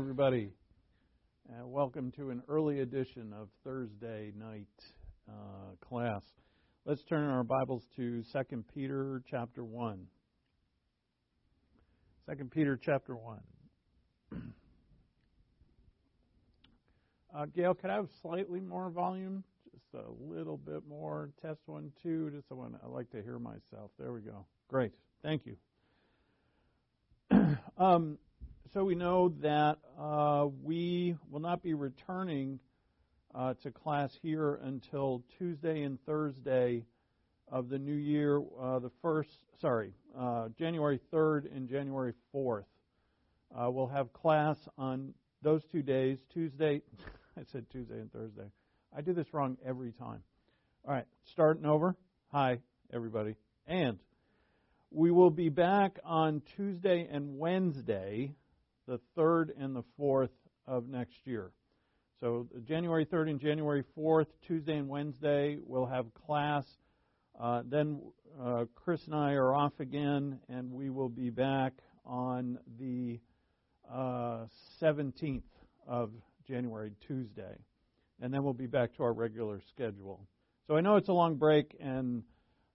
Everybody. Uh, welcome to an early edition of Thursday night uh, class. Let's turn our Bibles to 2 Peter chapter 1. 2 Peter chapter 1. Uh, Gail, could I have slightly more volume? Just a little bit more. Test one, two. Just want I like to hear myself. There we go. Great. Thank you. um, so we know that uh, we will not be returning uh, to class here until Tuesday and Thursday of the new year. Uh, the first, sorry, uh, January 3rd and January 4th. Uh, we'll have class on those two days, Tuesday. I said Tuesday and Thursday. I do this wrong every time. All right, starting over. Hi, everybody. And we will be back on Tuesday and Wednesday, the 3rd and the 4th of next year. So, January 3rd and January 4th, Tuesday and Wednesday, we'll have class. Uh, then uh, Chris and I are off again, and we will be back on the uh, 17th of January, Tuesday. And then we'll be back to our regular schedule. So I know it's a long break, and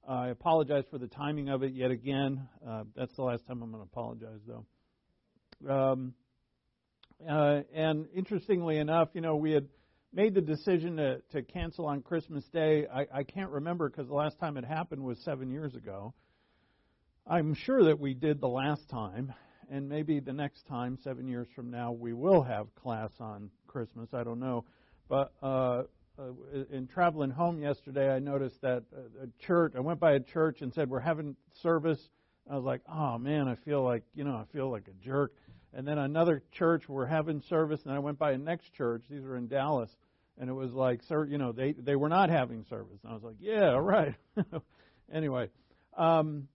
I apologize for the timing of it yet again. Uh, that's the last time I'm going to apologize, though. Um, uh, and interestingly enough, you know, we had made the decision to, to cancel on Christmas Day. I, I can't remember because the last time it happened was seven years ago. I'm sure that we did the last time, and maybe the next time, seven years from now, we will have class on Christmas. I don't know. But uh, uh, in traveling home yesterday, I noticed that a church, I went by a church and said, We're having service. I was like, Oh man, I feel like, you know, I feel like a jerk. And then another church, we're having service, and I went by a next church. These were in Dallas. And it was like, sir, you know, they, they were not having service. And I was like, yeah, all right. anyway, um,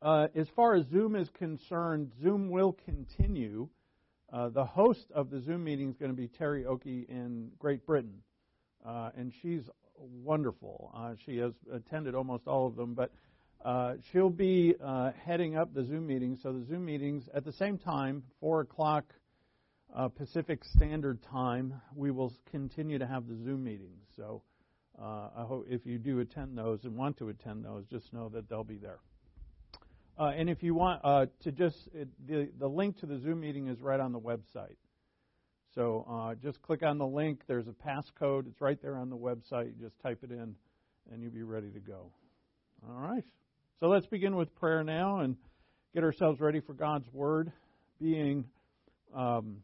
uh, as far as Zoom is concerned, Zoom will continue. Uh, the host of the Zoom meeting is going to be Terry Oakey in Great Britain, uh, and she's wonderful. Uh, she has attended almost all of them, but uh, she'll be uh, heading up the Zoom meetings. So the Zoom meetings at the same time, four o'clock Pacific Standard Time, we will continue to have the Zoom meetings. So I hope if you do attend those and want to attend those, just know that they'll be there. Uh, and if you want uh, to just, it, the, the link to the Zoom meeting is right on the website. So uh, just click on the link. There's a passcode. It's right there on the website. You just type it in, and you'll be ready to go. All right. So let's begin with prayer now and get ourselves ready for God's Word, being um,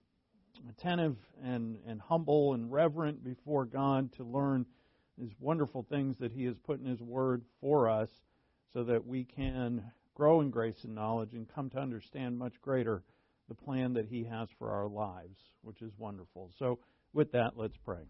attentive and, and humble and reverent before God to learn these wonderful things that He has put in His Word for us so that we can grow in grace and knowledge and come to understand much greater the plan that He has for our lives, which is wonderful. So, with that, let's pray.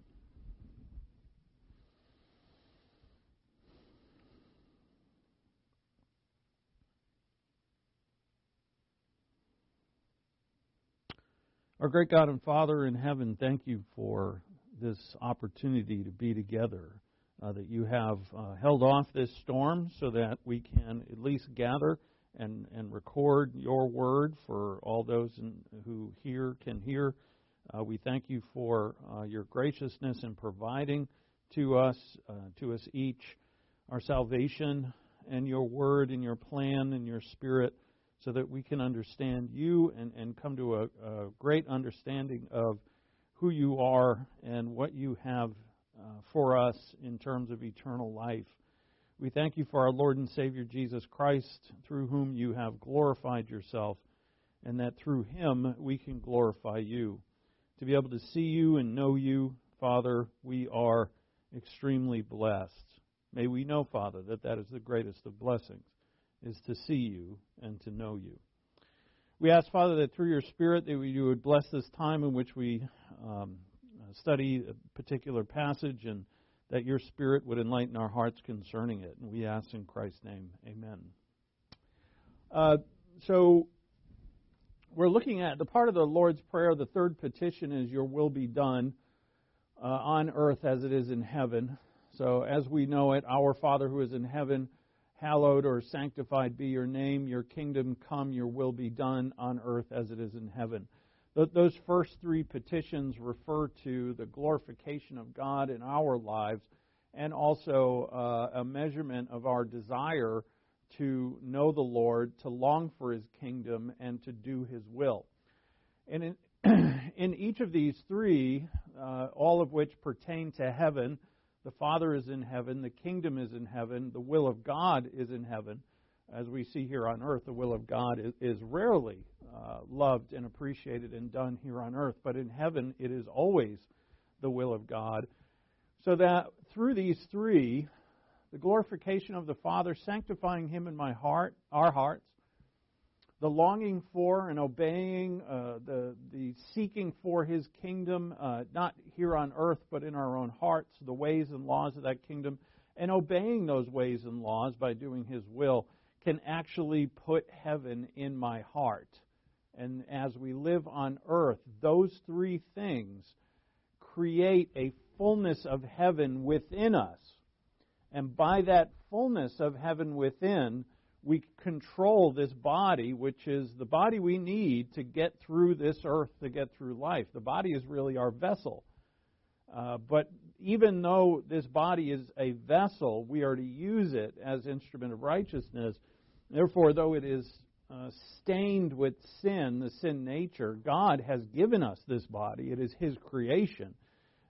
Our great God and Father in heaven, thank you for this opportunity to be together uh, that you have uh, held off this storm so that we can at least gather and, and record your word for all those in, who hear can hear. Uh, we thank you for uh, your graciousness in providing to us, uh, to us each, our salvation and your word and your plan and your spirit so that we can understand you and, and come to a, a great understanding of who you are and what you have uh, for us in terms of eternal life. We thank you for our Lord and Savior Jesus Christ, through whom you have glorified yourself, and that through him we can glorify you. To be able to see you and know you, Father, we are extremely blessed. May we know, Father, that that is the greatest of blessings, is to see you and to know you. We ask, Father, that through your Spirit that you would bless this time in which we um, study a particular passage and that your Spirit would enlighten our hearts concerning it. And we ask in Christ's name, amen. Uh, so, we're looking at the part of the Lord's Prayer. The third petition is, Your will be done uh, on earth as it is in heaven. So, as we know it, Our Father who is in heaven, hallowed or sanctified be your name. Your kingdom come, your will be done on earth as it is in heaven. those first three petitions refer to the glorification of God in our lives and also uh, a measurement of our desire to know the Lord, to long for His kingdom, and to do His will. And in, in each of these three, uh, all of which pertain to heaven, the Father is in heaven, the kingdom is in heaven, the will of God is in heaven. As we see here on earth, the will of God is, is rarely uh, loved and appreciated and done here on earth, but in heaven it is always the will of God. So that through these three, the glorification of the Father, sanctifying Him in my heart, our hearts, the longing for and obeying, uh, the, the seeking for His kingdom, uh, not here on earth, but in our own hearts, the ways and laws of that kingdom, and obeying those ways and laws by doing His will, can actually put heaven in my heart. And as we live on earth, those three things create a fullness of heaven within us. And by that fullness of heaven within, we control this body, which is the body we need to get through this earth, to get through life. The body is really our vessel. Uh, but even though this body is a vessel, we are to use it as instrument of righteousness. Therefore, though it is uh, stained with sin, the sin nature, God has given us this body. It is His creation.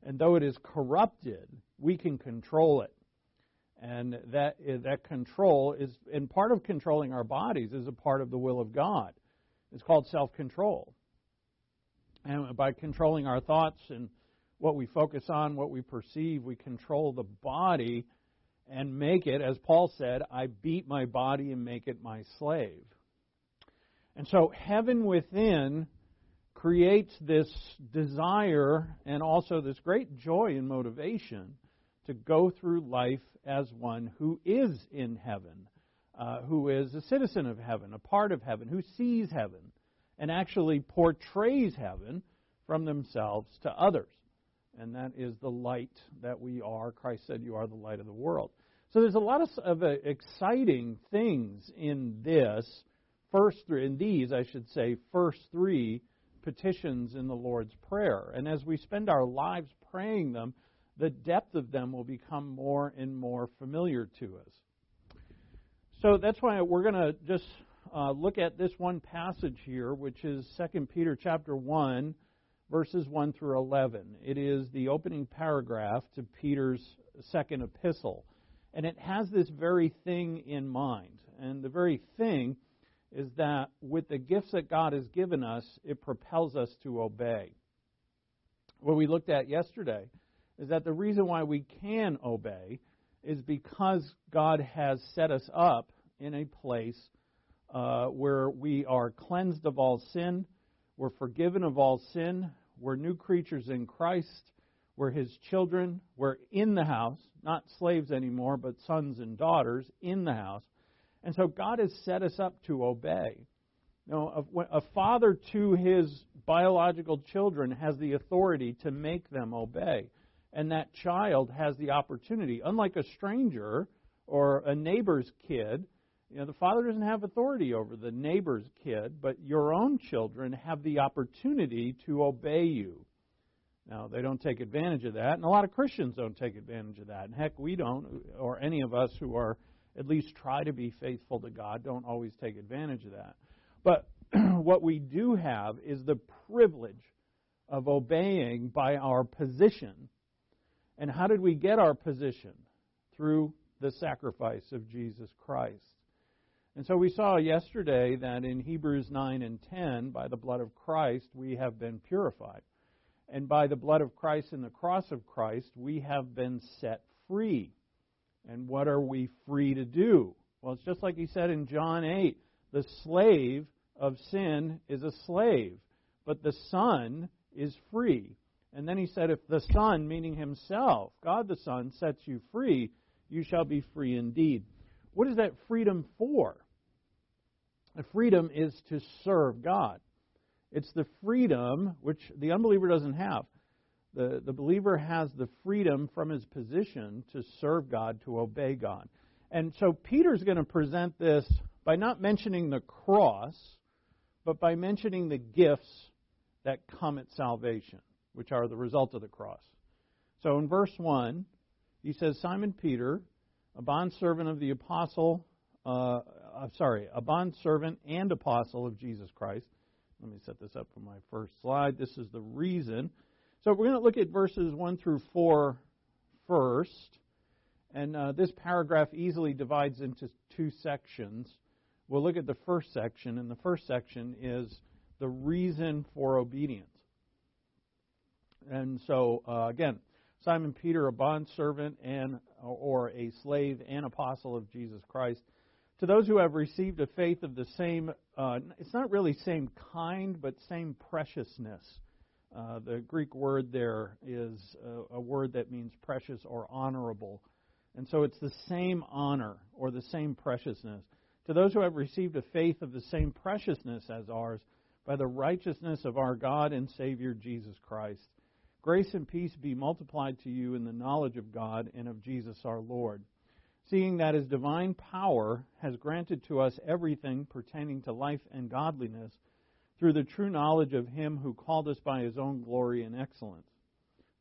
And though it is corrupted, we can control it. And that, that control is, and part of controlling our bodies is a part of the will of God. It's called self control. And by controlling our thoughts and what we focus on, what we perceive, we control the body and make it, as Paul said, I beat my body and make it my slave. And so heaven within creates this desire and also this great joy and motivation to go through life as one who is in heaven, uh, who is a citizen of heaven, a part of heaven, who sees heaven, and actually portrays heaven from themselves to others. And that is the light that we are. Christ said, You are the light of the world. So there's a lot of, of uh, exciting things in this first three, in these, I should say, first three petitions in the Lord's Prayer. And as we spend our lives praying them, the depth of them will become more and more familiar to us. So that's why we're going to just uh, look at this one passage here, which is 2 Peter chapter 1, verses 1 through 11. It is the opening paragraph to Peter's second epistle. And it has this very thing in mind. And the very thing is that with the gifts that God has given us, it propels us to obey. What we looked at yesterday is that the reason why we can obey is because God has set us up in a place uh, where we are cleansed of all sin, we're forgiven of all sin, we're new creatures in Christ, we're His children, we're in the house, not slaves anymore, but sons and daughters in the house. And so God has set us up to obey. Know, a, a father to his biological children has the authority to make them obey. And that child has the opportunity, unlike a stranger or a neighbor's kid, you know, the father doesn't have authority over the neighbor's kid, but your own children have the opportunity to obey you. Now, they don't take advantage of that, and a lot of Christians don't take advantage of that. And heck, we don't, or any of us who are at least try to be faithful to God, don't always take advantage of that. But what we do have is the privilege of obeying by our position. And how did we get our position? Through the sacrifice of Jesus Christ. And so we saw yesterday that in Hebrews 9 and 10, by the blood of Christ, we have been purified. And by the blood of Christ and the cross of Christ, we have been set free. And what are we free to do? Well, it's just like he said in John 8 the slave of sin is a slave, but the Son is free. And then he said, If the Son, meaning himself, God the Son, sets you free, you shall be free indeed. What is that freedom for? The freedom is to serve God. It's the freedom which the unbeliever doesn't have. The, the believer has the freedom from his position to serve God, to obey God. And so Peter's going to present this by not mentioning the cross, but by mentioning the gifts that come at salvation, which are the result of the cross. So in verse 1, he says, Simon Peter, a bondservant of the apostle, uh, uh, sorry, a bondservant and apostle of Jesus Christ. Let me set this up for my first slide. This is the reason. So we're going to look at verses 1 through 4 first. And uh, this paragraph easily divides into two sections. We'll look at the first section, and the first section is the reason for obedience. And so, uh, again, Simon Peter, a bondservant and or a slave and apostle of Jesus Christ, to those who have received a faith of the same, uh, it's not really same kind, but same preciousness. Uh, the Greek word there is a, a word that means precious or honorable. And so it's the same honor or the same preciousness. To those who have received a faith of the same preciousness as ours, by the righteousness of our God and Savior Jesus Christ. Grace and peace be multiplied to you in the knowledge of God and of Jesus our Lord, seeing that his divine power has granted to us everything pertaining to life and godliness through the true knowledge of him who called us by his own glory and excellence.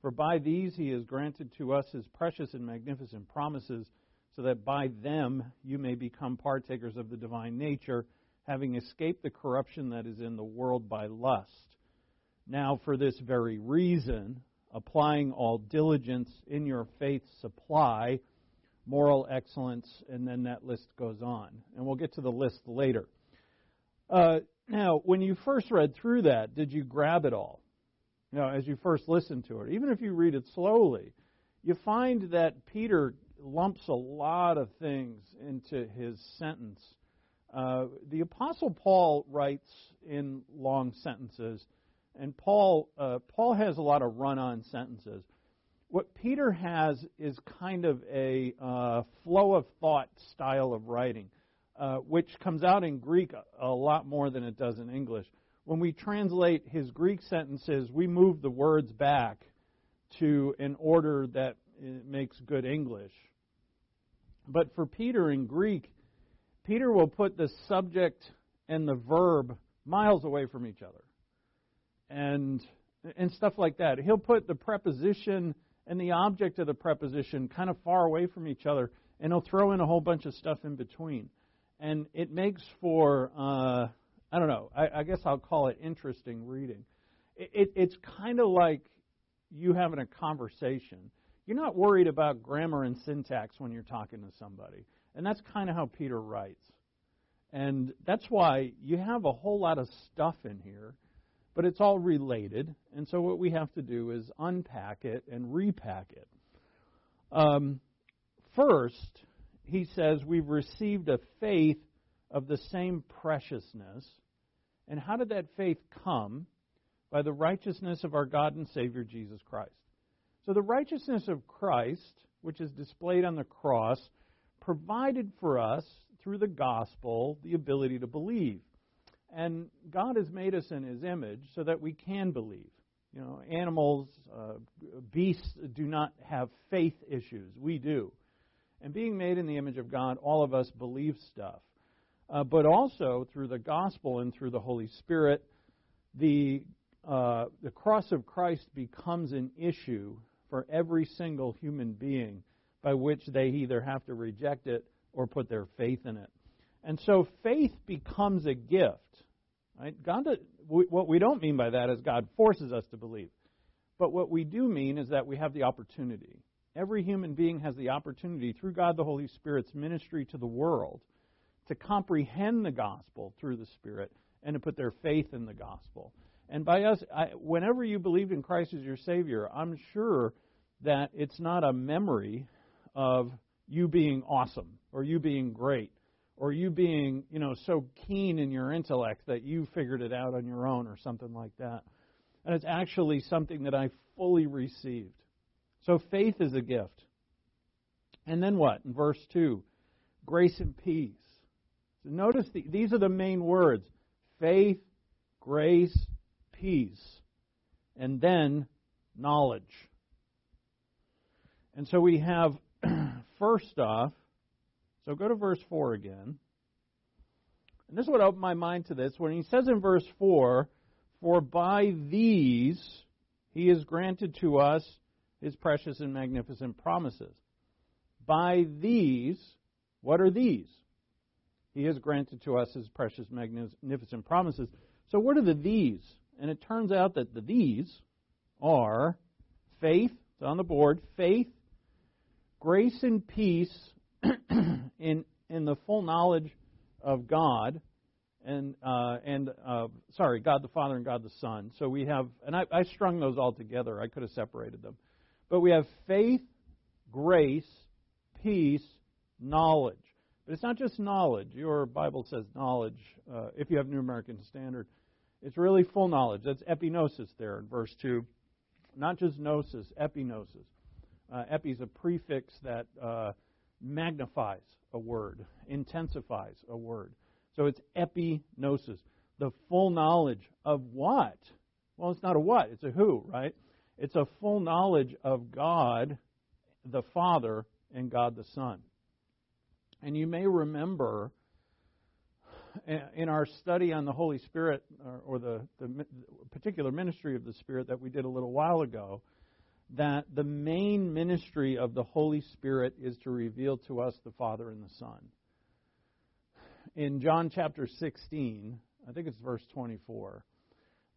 For by these he has granted to us his precious and magnificent promises, so that by them you may become partakers of the divine nature, having escaped the corruption that is in the world by lust. Now, for this very reason, applying all diligence in your faith supply, moral excellence, and then that list goes on. And we'll get to the list later. Uh, now, when you first read through that, did you grab it all? You know, as you first listen to it, even if you read it slowly, you find that Peter lumps a lot of things into his sentence. Uh, the Apostle Paul writes in long sentences and Paul, uh, Paul has a lot of run on sentences. What Peter has is kind of a uh, flow of thought style of writing, uh, which comes out in Greek a, a lot more than it does in English. When we translate his Greek sentences, we move the words back to an order that uh, makes good English. But for Peter in Greek, Peter will put the subject and the verb miles away from each other and and stuff like that. He'll put the preposition and the object of the preposition kind of far away from each other, and he'll throw in a whole bunch of stuff in between, and it makes for uh, I don't know. I, I guess I'll call it interesting reading. It, it, it's kind of like you having a conversation. You're not worried about grammar and syntax when you're talking to somebody, and that's kind of how Peter writes. And that's why you have a whole lot of stuff in here but it's all related. And so what we have to do is unpack it and repack it. Um, first, he says we've received a faith of the same preciousness. And how did that faith come? By the righteousness of our God and Savior Jesus Christ. So the righteousness of Christ, which is displayed on the cross, provided for us through the gospel the ability to believe. And God has made us in His image so that we can believe. You know, animals, uh, beasts do not have faith issues. We do. And being made in the image of God, all of us believe stuff. Uh, but also through the gospel and through the Holy Spirit, the uh, the cross of Christ becomes an issue for every single human being by which they either have to reject it or put their faith in it. And so faith becomes a gift. Right? God, what we don't mean by that is God forces us to believe. But what we do mean is that we have the opportunity. Every human being has the opportunity, through God the Holy Spirit's ministry to the world, to comprehend the gospel through the Spirit and to put their faith in the gospel. And by us, I, whenever you believed in Christ as your Savior, I'm sure that it's not a memory of you being awesome or you being great or you being, you know, so keen in your intellect that you figured it out on your own or something like that. And it's actually something that I fully received. So faith is a gift. And then what? In verse 2, grace and peace. So notice the, these are the main words faith, grace, peace, and then knowledge. And so we have, first off, so go to verse 4 again. And this would open my mind to this. When he says in verse 4, For by these he has granted to us his precious and magnificent promises. By these, what are these? He has granted to us his precious, magnificent promises. So, what are the these? And it turns out that the these are faith, it's on the board, faith, grace and peace in, in the full knowledge of God, and uh, and uh, sorry, God the Father and God the Son. So we have, and I, I strung those all together. I could have separated them, but we have faith, grace, peace, knowledge. But it's not just knowledge. Your Bible says knowledge. Uh, if you have New American Standard, it's really full knowledge. That's epignosis there in verse two, not just gnosis, epignosis. Uh, epi is a prefix that uh, magnifies a word, intensifies a word. So it's epignosis, the full knowledge of what? Well, it's not a what, it's a who, right? It's a full knowledge of God the Father and God the Son. And you may remember eh, in our study on the Holy Spirit, or the, the particular ministry of the Spirit that we did a little while ago, that the main ministry of the Holy Spirit is to reveal to us the Father and the Son. In John chapter 16, I think it's verse 24,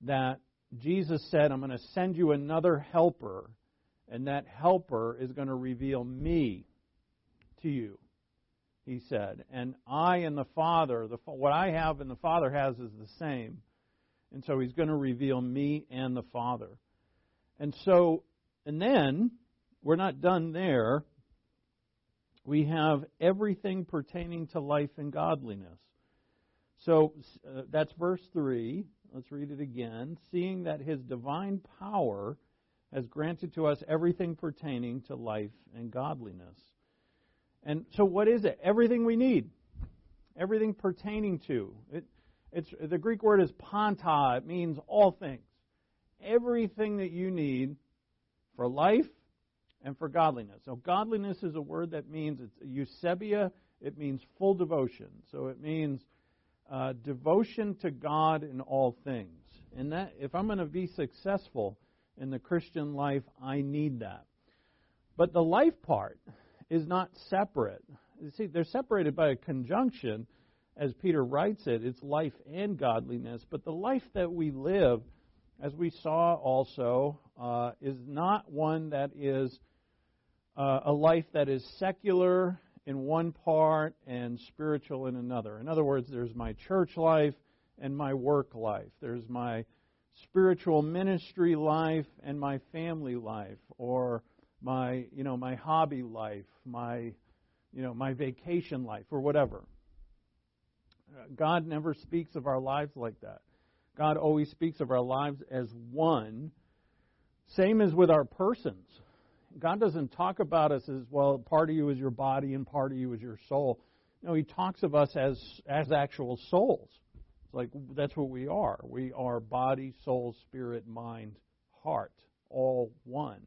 that Jesus said, I'm going to send you another helper, and that helper is going to reveal me to you, he said. And I and the Father, the, what I have and the Father has is the same. And so he's going to reveal me and the Father. And so and then, we're not done there. We have everything pertaining to life and godliness. So uh, that's verse 3. Let's read it again. Seeing that his divine power has granted to us everything pertaining to life and godliness. And so, what is it? Everything we need. Everything pertaining to. It, it's, the Greek word is panta. It means all things. Everything that you need for life and for godliness. So, godliness is a word that means it's eusebia, it means full devotion. So, it means uh, devotion to God in all things. And that, if I'm going to be successful in the Christian life, I need that. But the life part is not separate. You see, they're separated by a conjunction, as Peter writes it. It's life and godliness. But the life that we live, as we saw also, uh, is not one that is uh, a life that is secular in one part and spiritual in another. In other words, there's my church life and my work life. There's my spiritual ministry life and my family life or my you know my hobby life my you know my vacation life or whatever god never speaks of our lives like that god always speaks of our lives as one same as with our persons. God doesn't talk about us as, well, part of you is your body and part of you is your soul. No, He talks of us as, as actual souls. It's like that's what we are. We are body, soul, spirit, mind, heart, all one.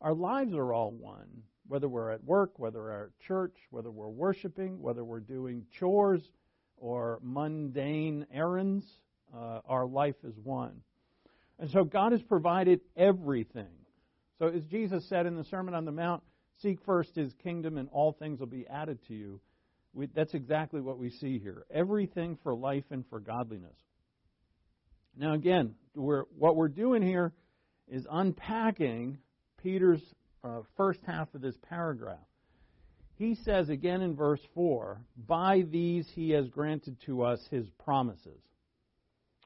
Our lives are all one. Whether we're at work, whether we're at church, whether we're worshiping, whether we're doing chores or mundane errands, uh, our life is one. And so God has provided everything. So, as Jesus said in the Sermon on the Mount, seek first his kingdom and all things will be added to you. We, that's exactly what we see here. Everything for life and for godliness. Now, again, we're, what we're doing here is unpacking Peter's uh, first half of this paragraph. He says again in verse 4 By these he has granted to us his promises.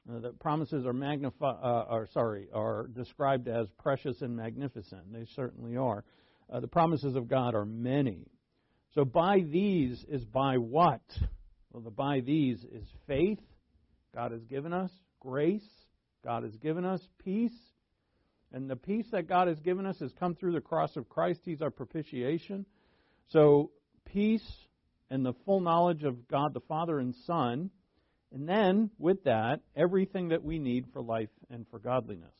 Uh, the promises are magnified, uh, are sorry, are described as precious and magnificent. They certainly are. Uh, the promises of God are many. So by these is by what? Well, the by these is faith. God has given us grace. God has given us peace. And the peace that God has given us has come through the cross of Christ. He's our propitiation. So peace and the full knowledge of God the Father and Son and then, with that, everything that we need for life and for godliness.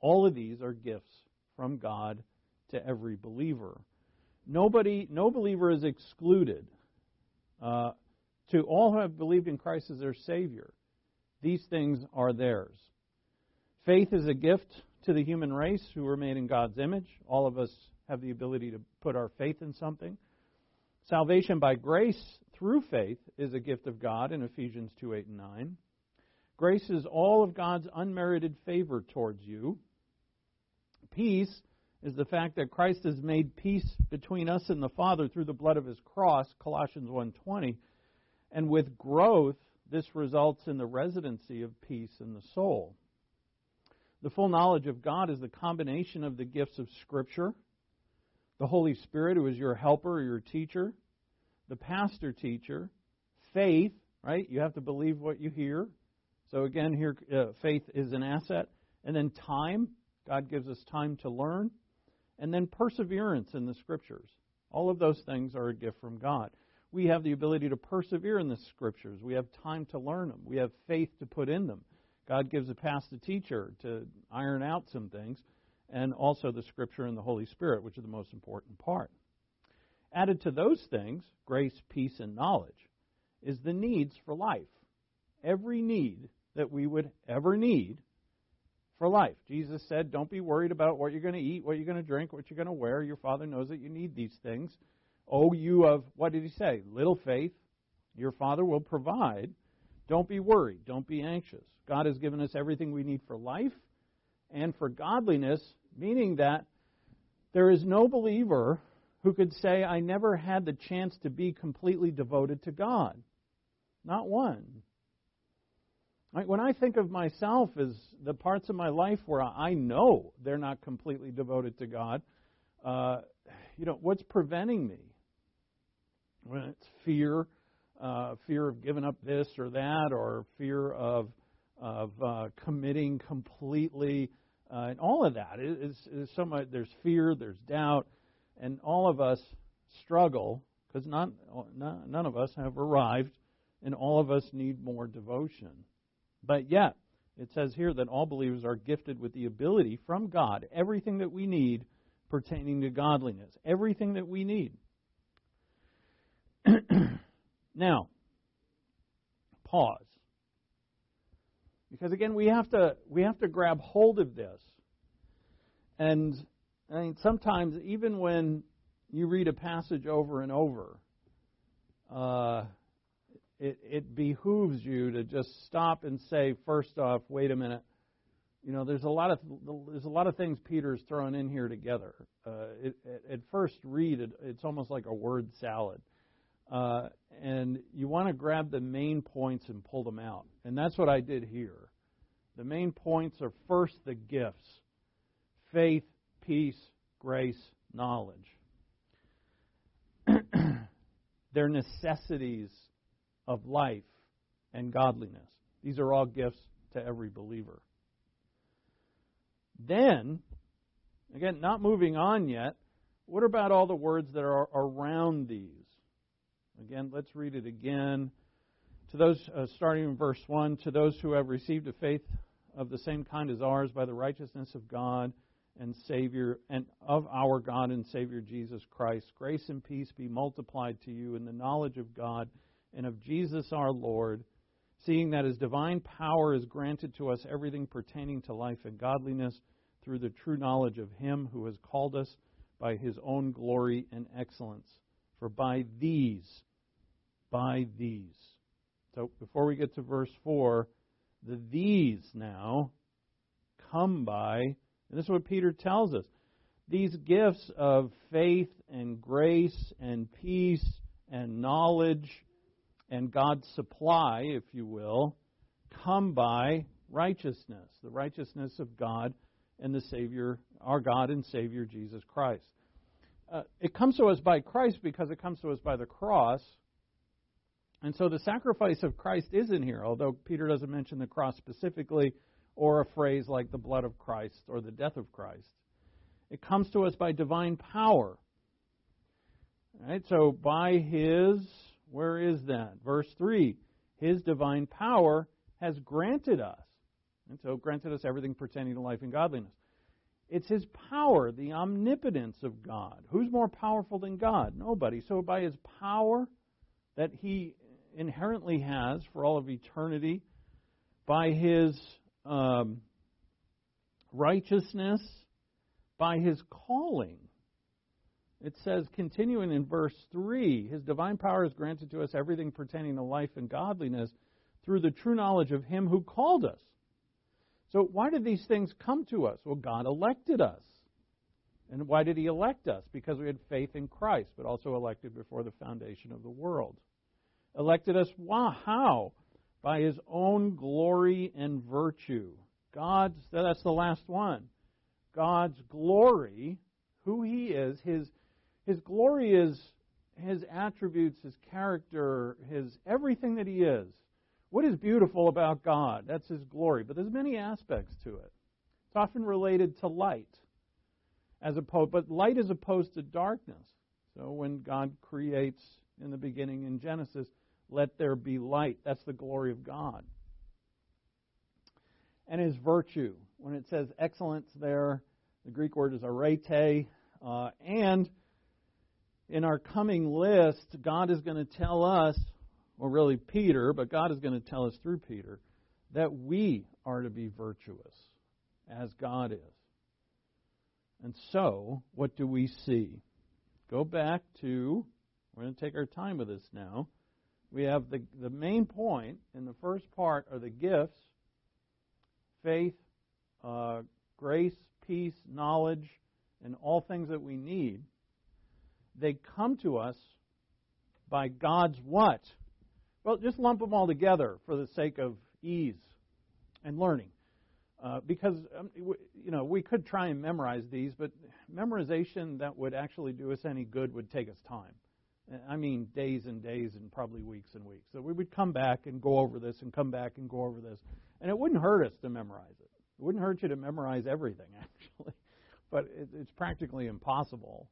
All of these are gifts from God to every believer. Nobody, no believer is excluded. Uh, to all who have believed in Christ as their Savior, These things are theirs. Faith is a gift to the human race who were made in God's image. All of us have the ability to put our faith in something. Salvation by grace through faith is a gift of God in Ephesians 2 8 and 9. Grace is all of God's unmerited favor towards you. Peace is the fact that Christ has made peace between us and the Father through the blood of his cross, Colossians 1:20. And with growth, this results in the residency of peace in the soul. The full knowledge of God is the combination of the gifts of Scripture, the Holy Spirit, who is your helper or your teacher, the pastor teacher, faith, right? You have to believe what you hear. So again, here, uh, faith is an asset. And then time. God gives us time to learn. And then perseverance in the Scriptures. All of those things are a gift from God. We have the ability to persevere in the Scriptures. We have time to learn them. We have faith to put in them. God gives a pastor teacher to iron out some things and also the Scripture and the Holy Spirit, which are the most important part. Added to those things, grace, peace, and knowledge, is the needs for life. Every need that we would ever need for life. Jesus said, Don't be worried about what you're going to eat, what you're going to drink, what you're going to wear. Your Father knows that you need these things. Oh, you of, what did he say? Little faith. Your Father will provide. Don't be worried. Don't be anxious. God has given us everything we need for life and for godliness meaning that there is no believer who could say, I never had the chance to be completely devoted to God. Not one. When I think of myself as the parts of my life where I know they're not completely devoted to God, uh, you know, what's preventing me? When it's fear, uh, fear of giving up this or that, or fear of of uh, committing completely uh, and all of that is, is so much. There's fear, there's doubt, and all of us struggle because none, none of us have arrived, and all of us need more devotion. But yet, it says here that all believers are gifted with the ability from God, everything that we need pertaining to godliness, everything that we need. now, pause. Because again, we have to we have to grab hold of this. And I mean, sometimes even when you read a passage over and over, uh, it, it behooves you to just stop and say, first off, wait a minute. You know, there's a lot of there's a lot of things Peter's throwing in here together. Uh, it, at first read, it, it's almost like a word salad. Uh, and you want to grab the main points and pull them out. And that's what I did here. The main points are first the gifts faith, peace, grace, knowledge. They're necessities of life and godliness. These are all gifts to every believer. Then, again, not moving on yet, what about all the words that are around these? Again, let's read it again. To those, uh, starting in verse 1, to those who have received a faith of the same kind as ours by the righteousness of God and Savior and of our God and Savior Jesus Christ, grace and peace be multiplied to you in the knowledge of God and of Jesus our Lord, seeing that his divine power is granted to us everything pertaining to life and godliness through the true knowledge of him who has called us by his own glory and excellence. For by these by these. So before we get to verse 4, the these now come by, and this is what Peter tells us. These gifts of faith and grace and peace and knowledge and God's supply, if you will, come by righteousness, the righteousness of God and the Savior, our God and Savior Jesus Christ. Uh, it comes to us by Christ because it comes to us by the cross, and so the sacrifice of Christ is in here, although Peter doesn't mention the cross specifically or a phrase like the blood of Christ or the death of Christ. It comes to us by divine power. Right? So by his, where is that? Verse 3 His divine power has granted us. And so granted us everything pertaining to life and godliness. It's his power, the omnipotence of God. Who's more powerful than God? Nobody. So by his power that he inherently has for all of eternity, by his um, righteousness, by his calling. It says, continuing in verse 3, His divine power has granted to us everything pertaining to life and godliness through the true knowledge of Him who called us. So, why did these things come to us? Well, God elected us. And why did He elect us? Because we had faith in Christ, but also elected before the foundation of the world. Elected us wow, how? By His own glory and virtue. God's, that's the last one. God's glory, who He is, His his glory is his attributes, his character, his everything that he is. What is beautiful about God? That's his glory. But there's many aspects to it. It's often related to light, as opposed, but light is opposed to darkness. So when God creates in the beginning in Genesis, let there be light. That's the glory of God. And his virtue. When it says excellence there, the Greek word is arete, uh, and in our coming list, God is going to tell us, or really Peter, but God is going to tell us through Peter, that we are to be virtuous as God is. And so, what do we see? Go back to, we're going to take our time with this now. We have the, the main point in the first part are the gifts faith, uh, grace, peace, knowledge, and all things that we need they come to us by God's what? Well, just lump them all together for the sake of ease and learning. Uh, because um, you know we could try and memorize these, but memorization that would actually do us any good would take us time. I mean, days and days and probably weeks and weeks. So we would come back and go over this and come back and go over this, and it wouldn't hurt us to memorize it. It wouldn't hurt you to memorize everything, actually, but it, it's practically impossible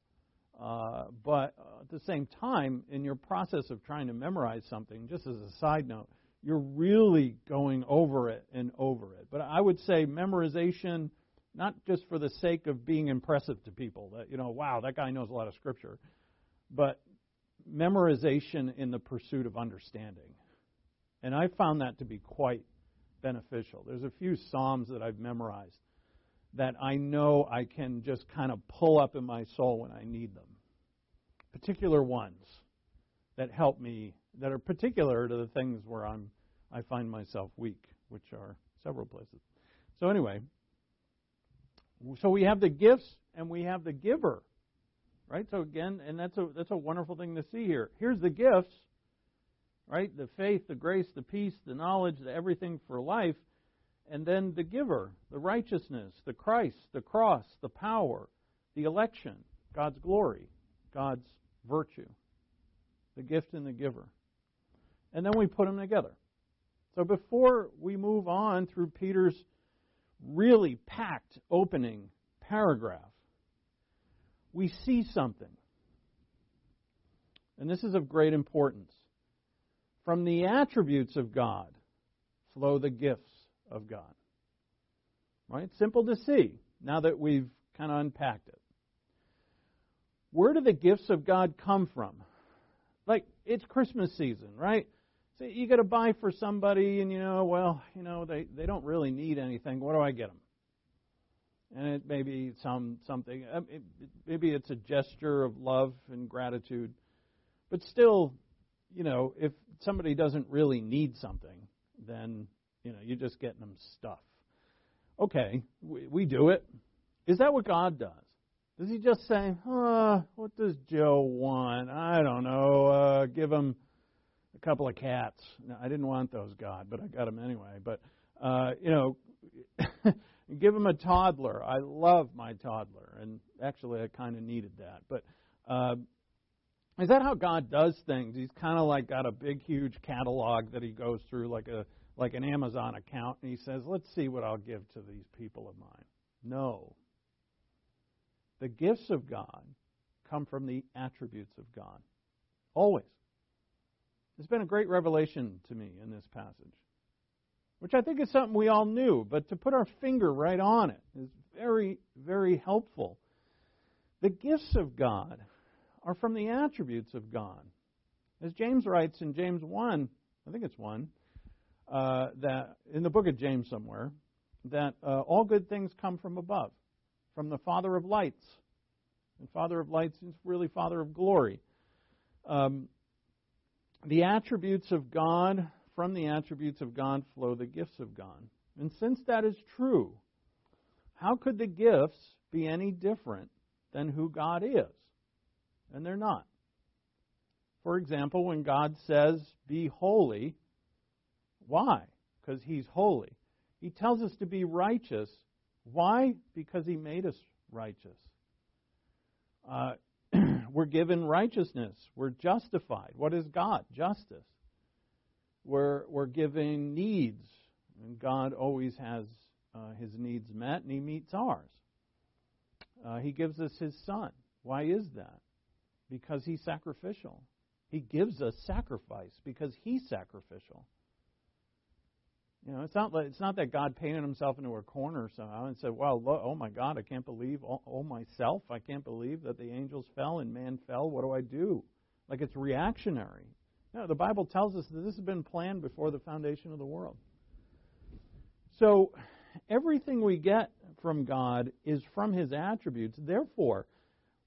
uh, but uh, at the same time, in your process of trying to memorize something, just as a side note, you're really going over it and over it. But I would say memorization, not just for the sake of being impressive to people, that, you know, wow, that guy knows a lot of scripture, but memorization in the pursuit of understanding. And I found that to be quite beneficial. There's a few Psalms that I've memorized that I know I can just kind of pull up in my soul when I need them. Particular ones that help me, that are particular to the things where I'm, I find myself weak, which are several places. So anyway, so we have the gifts and we have the giver, right? So again, and that's a that's a wonderful thing to see here. Here's the gifts, right? The faith, the grace, the peace, the knowledge, the everything for life and then the giver, the righteousness, the Christ, the cross, the power, the election, God's glory, God's virtue, the gift and the giver. And then we put them together. So before we move on through Peter's really packed opening paragraph, we see something. And this is of great importance. From the attributes of God flow the gifts of God. Right? Simple to see now that we've kind of unpacked it. Where do the gifts of God come from? Like, it's Christmas season, right? So you got to buy for somebody, and you know, well, you know, they, they don't really need anything. What do I get them? And it may be some something. Uh, maybe it's a gesture of love and gratitude, but still, you know, if somebody doesn't really need something, then you know, you're just getting them stuff. Okay, we, we do it. Is that what God does? Does he just say, uh, what does Joe want? I don't know. Uh, give him a couple of cats. No, I didn't want those, God, but I got them anyway. But, uh, you know, give him a toddler. I love my toddler, and actually I kind of needed that. But uh, is that how God does things? He's kind of like got a big, huge catalog that he goes through, like a like an Amazon account, and he says, Let's see what I'll give to these people of mine. No. The gifts of God come from the attributes of God. Always. It's been a great revelation to me in this passage, which I think is something we all knew, but to put our finger right on it is very, very helpful. The gifts of God are from the attributes of God. As James writes in James 1, I think it's 1, uh, that in the book of James somewhere that uh, all good things come from above, from the Father of lights. And Father of lights is really Father of glory. Um, the attributes of God, from the attributes of God flow the gifts of God. And since that is true, how could the gifts be any different than who God is? And they're not. For example, when God says, Be holy, why? Because He's holy. He tells us to be righteous. Why? Because He made us righteous. Uh, we're given righteousness. We're justified. What is God? Justice. We're, we're giving needs. And God always has uh, His needs met, and He meets ours. Uh, he gives us His Son. Why is that? Because He's sacrificial. He gives us sacrifice because He's sacrificial. You know, it's not it's not that God painted himself into a corner somehow and said, "Well, oh my God, I can't believe oh, oh myself, I can't believe that the angels fell and man fell. What do I do?" Like it's reactionary. No, the Bible tells us that this has been planned before the foundation of the world. So, everything we get from God is from His attributes. Therefore,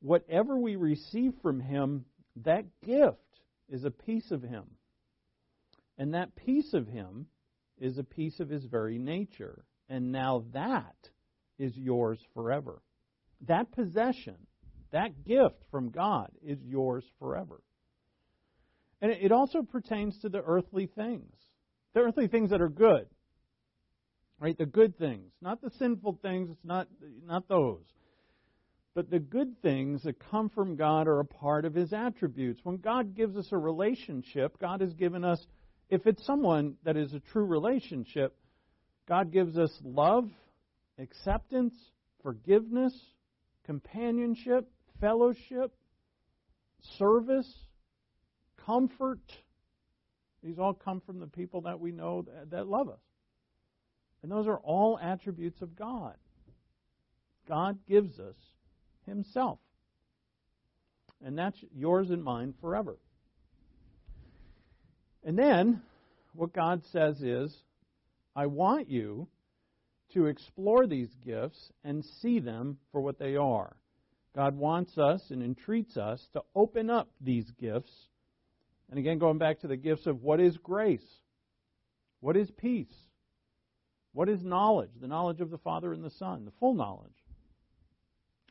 whatever we receive from Him, that gift is a piece of Him. And that piece of Him is a piece of his very nature. And now that is yours forever. That possession, that gift from God, is yours forever. And it also pertains to the earthly things, the earthly things that are good. Right? The good things, not the sinful things, it's not, not those. But the good things that come from God are a part of His attributes. When God gives us a relationship, God has given us if it's someone that is a true relationship, God gives us love, acceptance, forgiveness, companionship, fellowship, service, comfort. These all come from the people that we know that, that love us. And those are all attributes of God. God gives us Himself. And that's yours and mine forever. And then what God says is, I want you to explore these gifts and see them for what they are. God wants us and entreats us to open up these gifts. And again, going back to the gifts of what is grace? What is peace? What is knowledge? The knowledge of the Father and the Son, the full knowledge.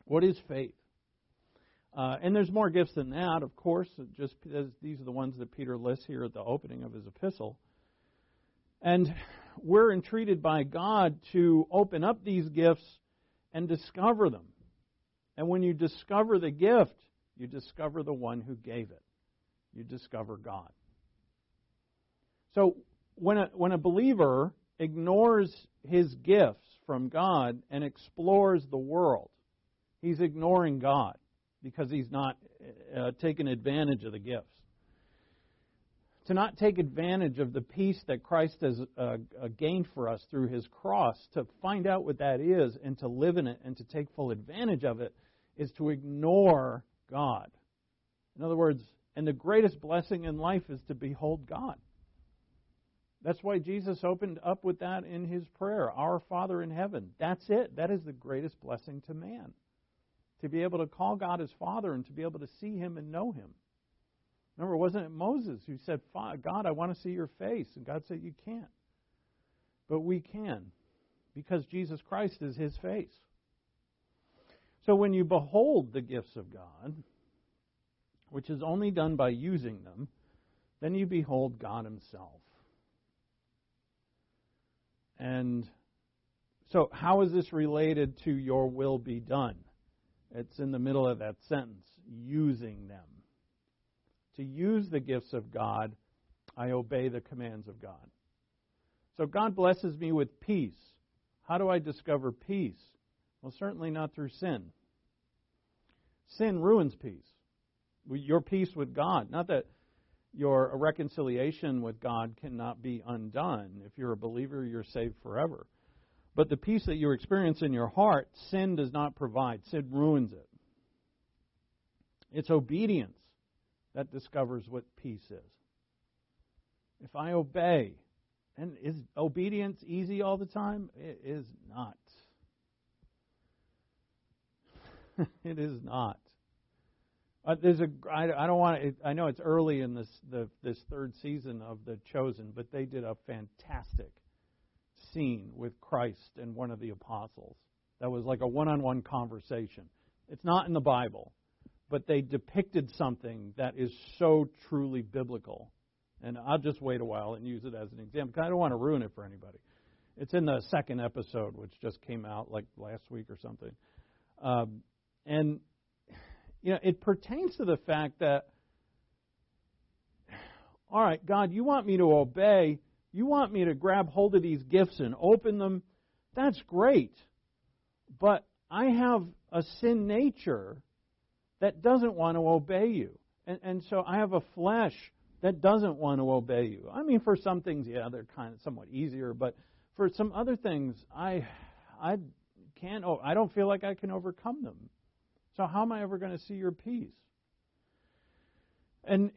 What is faith? Uh, and there's more gifts than that, of course. Just these are the ones that Peter lists here at the opening of his epistle. And we're entreated by God to open up these gifts and discover them. And when you discover the gift, you discover the one who gave it. You discover God. So when a, when a believer ignores his gifts from God and explores the world, he's ignoring God because he's not uh, taken advantage of the gifts. To not take advantage of the peace that Christ has uh, uh, gained for us through his cross, to find out what that is and to live in it and to take full advantage of it, is to ignore God. In other words, and the greatest blessing in life is to behold God. That's why Jesus opened up with that in his prayer Our Father in heaven. That's it. That is the greatest blessing to man to be able to call God his Father and to be able to see him and know him. Remember, wasn't it Moses who said, God, I want to see your face? And God said, You can't. But we can, because Jesus Christ is his face. So when you behold the gifts of God, which is only done by using them, then you behold God himself. And so, how is this related to your will be done? It's in the middle of that sentence, using them. To use the gifts of God, I obey the commands of God. So God blesses me with peace. How do I discover peace? Well, certainly not through sin. Sin ruins peace. Your peace with God. Not that your reconciliation with God cannot be undone. If you're a believer, you're saved forever. But the peace that you experience in your heart, sin does not provide. Sin ruins it. It's obedience that discovers what peace is. If I obey And is obedience easy all the time? It is not. it is not. Uh, there's a. I, I don't want. I know it's early in this the this third season of the Chosen, but they did a fantastic scene with Christ and one of the apostles. That was like a one-on-one conversation. It's not in the Bible, but they depicted something that is so truly biblical. And I'll just wait a while and use it as an example because I don't want to ruin it for anybody. It's in the second episode, which just came out like last week or something. Um, and you know, it pertains to the fact that, all right, God, you want me to obey. You want me to grab hold of these gifts and open them. That's great. But I have a sin nature that doesn't want to obey you. And, and so I have a flesh that doesn't want to obey you. I mean, for some things, yeah, they're kind of somewhat easier, but for some other things, I, I can't. Oh, I don't feel like I can overcome them. So how am I ever going to see your peace? And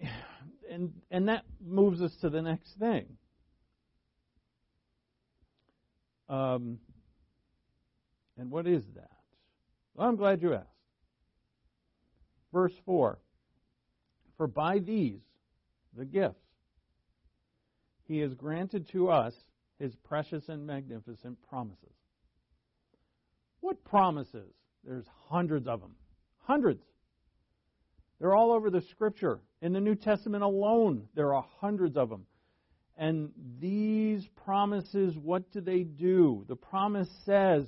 and and that moves us to the next thing. Um, and what is that? Well, I'm glad you asked. Verse 4 For by these, the gifts, he has granted to us his precious and magnificent promises. What promises? There's hundreds of them. Hundreds. They're all over the scripture. In the New Testament alone, there are hundreds of them. And these promises, what do they do? The promise says,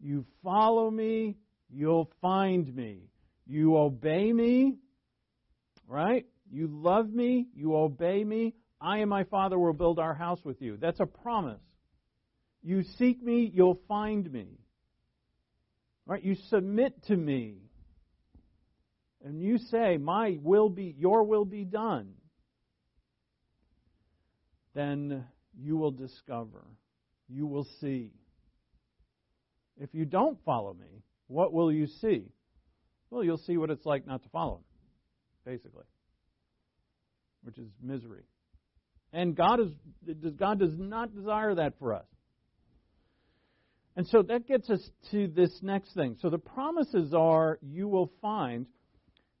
You follow me, you'll find me. You obey me, right? You love me, you obey me. I and my Father will build our house with you. That's a promise. You seek me, you'll find me. Right? You submit to me and you say, My will be, your will be done, then you will discover, you will see. If you don't follow me, what will you see? Well, you'll see what it's like not to follow basically, which is misery. And God is God does not desire that for us. And so that gets us to this next thing. So the promises are you will find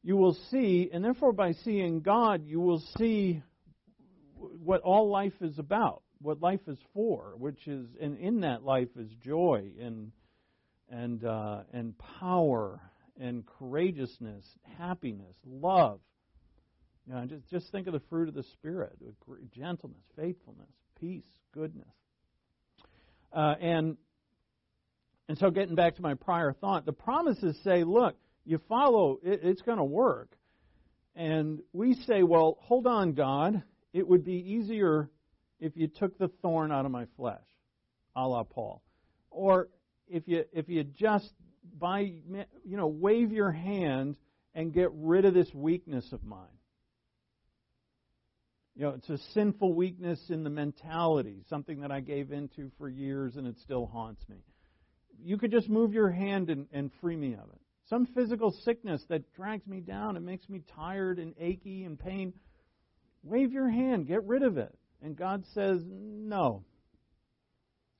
you will see, and therefore by seeing God, you will see what all life is about, what life is for, which is, and in that life is joy and and uh, and power and courageousness, happiness, love. You know, just just think of the fruit of the spirit: gentleness, faithfulness, peace, goodness. Uh, and and so, getting back to my prior thought, the promises say, look, you follow, it, it's going to work. And we say, well, hold on, God. It would be easier if you took the thorn out of my flesh, a la Paul. Or if you, if you just, by, you know, wave your hand and get rid of this weakness of mine. You know, it's a sinful weakness in the mentality, something that I gave into for years and it still haunts me. You could just move your hand and, and free me of it some physical sickness that drags me down and makes me tired and achy and pain, wave your hand, get rid of it. And God says, No.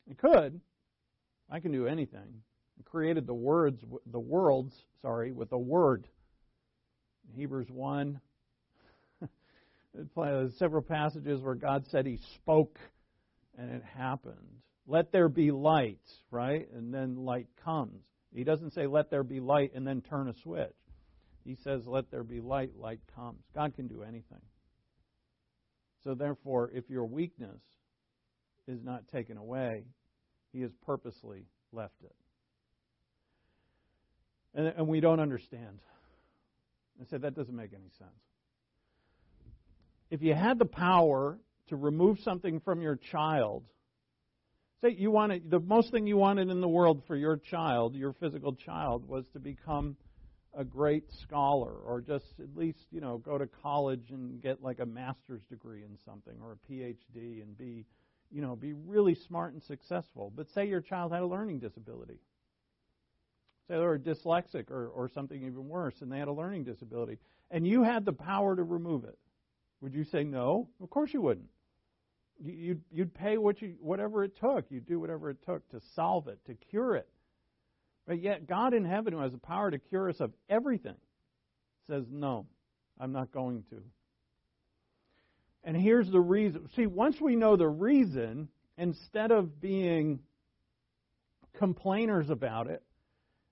It could. I can do anything. I created the words, the worlds, sorry, with a word. Hebrews 1. several passages where God said He spoke and it happened. Let there be light, right? And then light comes. He doesn't say, let there be light and then turn a switch. He says, let there be light, light comes. God can do anything. So, therefore, if your weakness is not taken away, He has purposely left it. And, and we don't understand. I said, that doesn't make any sense. If you had the power to remove something from your child, Say you wanted the most thing you wanted in the world for your child, your physical child, was to become a great scholar or just at least, you know, go to college and get like a master's degree in something or a PhD and be, you know, be really smart and successful. But say your child had a learning disability. Say they were dyslexic or, or something even worse and they had a learning disability. And you had the power to remove it. Would you say no? Of course you wouldn't. You'd, you'd pay what you, whatever it took. You'd do whatever it took to solve it, to cure it. But yet, God in heaven, who has the power to cure us of everything, says, No, I'm not going to. And here's the reason. See, once we know the reason, instead of being complainers about it,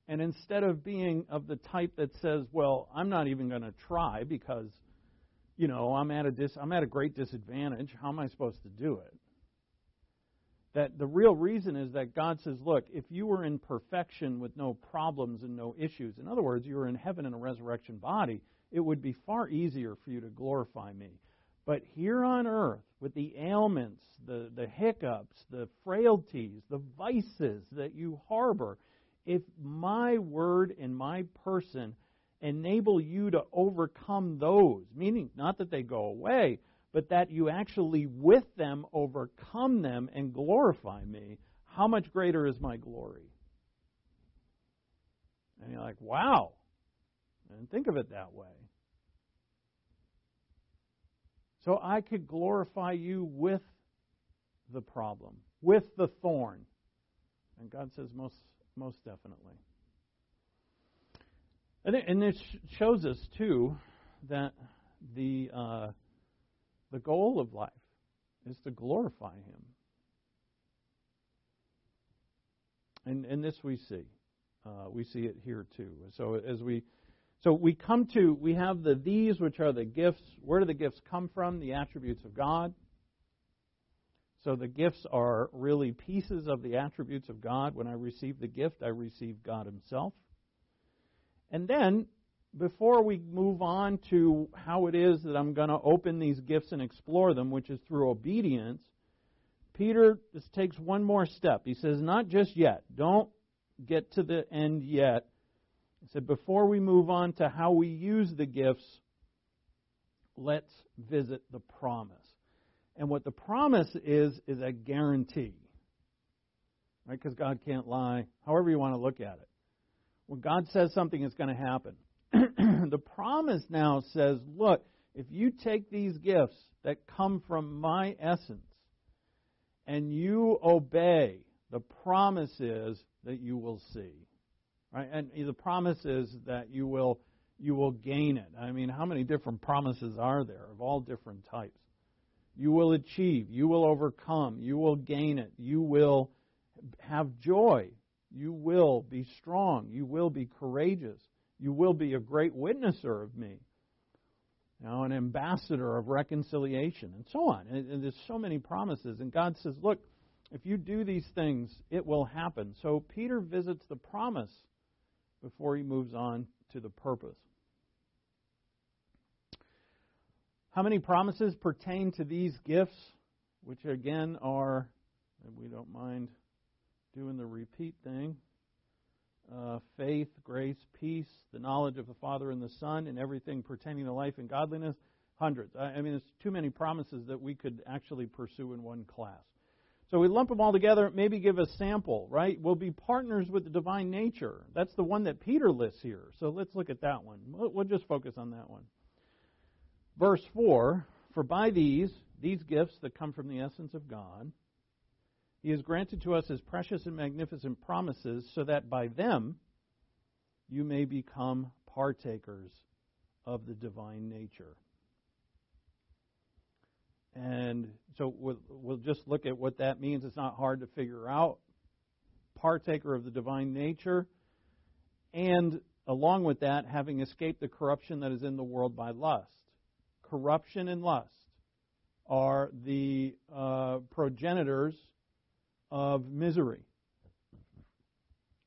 and instead of being of the type that says, "Well, I'm not even going to try because, you know, I'm at a dis- I'm at a great disadvantage. How am I supposed to do it?" That the real reason is that God says, "Look, if you were in perfection with no problems and no issues, in other words, you were in heaven in a resurrection body, it would be far easier for you to glorify me." But here on earth, with the ailments, the, the hiccups, the frailties, the vices that you harbor, if my word and my person enable you to overcome those, meaning not that they go away, but that you actually with them overcome them and glorify me, how much greater is my glory? And you're like, wow. And think of it that way. So I could glorify you with the problem, with the thorn. And God says, most, most definitely. And, it, shows us, too, that the, uh, the goal of life is to glorify Him. And, and this we see. Uh, we see it here, too. So as we so we come to, we have the these, which are the gifts. Where do the gifts come from? The attributes of God. So the gifts are really pieces of the attributes of God. When I receive the gift, I receive God Himself. And then, before we move on to how it is that I'm going to open these gifts and explore them, which is through obedience, Peter just takes one more step. He says, Not just yet. Don't get to the end yet. He said, before we move on to how we use the gifts, let's visit the promise. And what the promise is, is a guarantee. Right? Because God can't lie, however you want to look at it. When God says something is going to happen, the promise now says, look, if you take these gifts that come from my essence and you obey, the promise is that you will see. Right? And the promise is that you will you will gain it. I mean, how many different promises are there of all different types? You will achieve, you will overcome, you will gain it, you will have joy, you will be strong, you will be courageous, you will be a great witnesser of me. Know, an ambassador of reconciliation, and so on. And, and there's so many promises. And God says, look, if you do these things, it will happen. So Peter visits the promise before he moves on to the purpose. How many promises pertain to these gifts, which again are, we don't mind doing the repeat thing uh, faith, grace, peace, the knowledge of the Father and the Son, and everything pertaining to life and godliness? Hundreds. I mean, there's too many promises that we could actually pursue in one class. So we lump them all together, maybe give a sample, right? We'll be partners with the divine nature. That's the one that Peter lists here. So let's look at that one. We'll just focus on that one. Verse 4 For by these, these gifts that come from the essence of God, He has granted to us His precious and magnificent promises, so that by them you may become partakers of the divine nature. And so we'll, we'll just look at what that means. It's not hard to figure out. Partaker of the divine nature. And along with that, having escaped the corruption that is in the world by lust. Corruption and lust are the uh, progenitors of misery.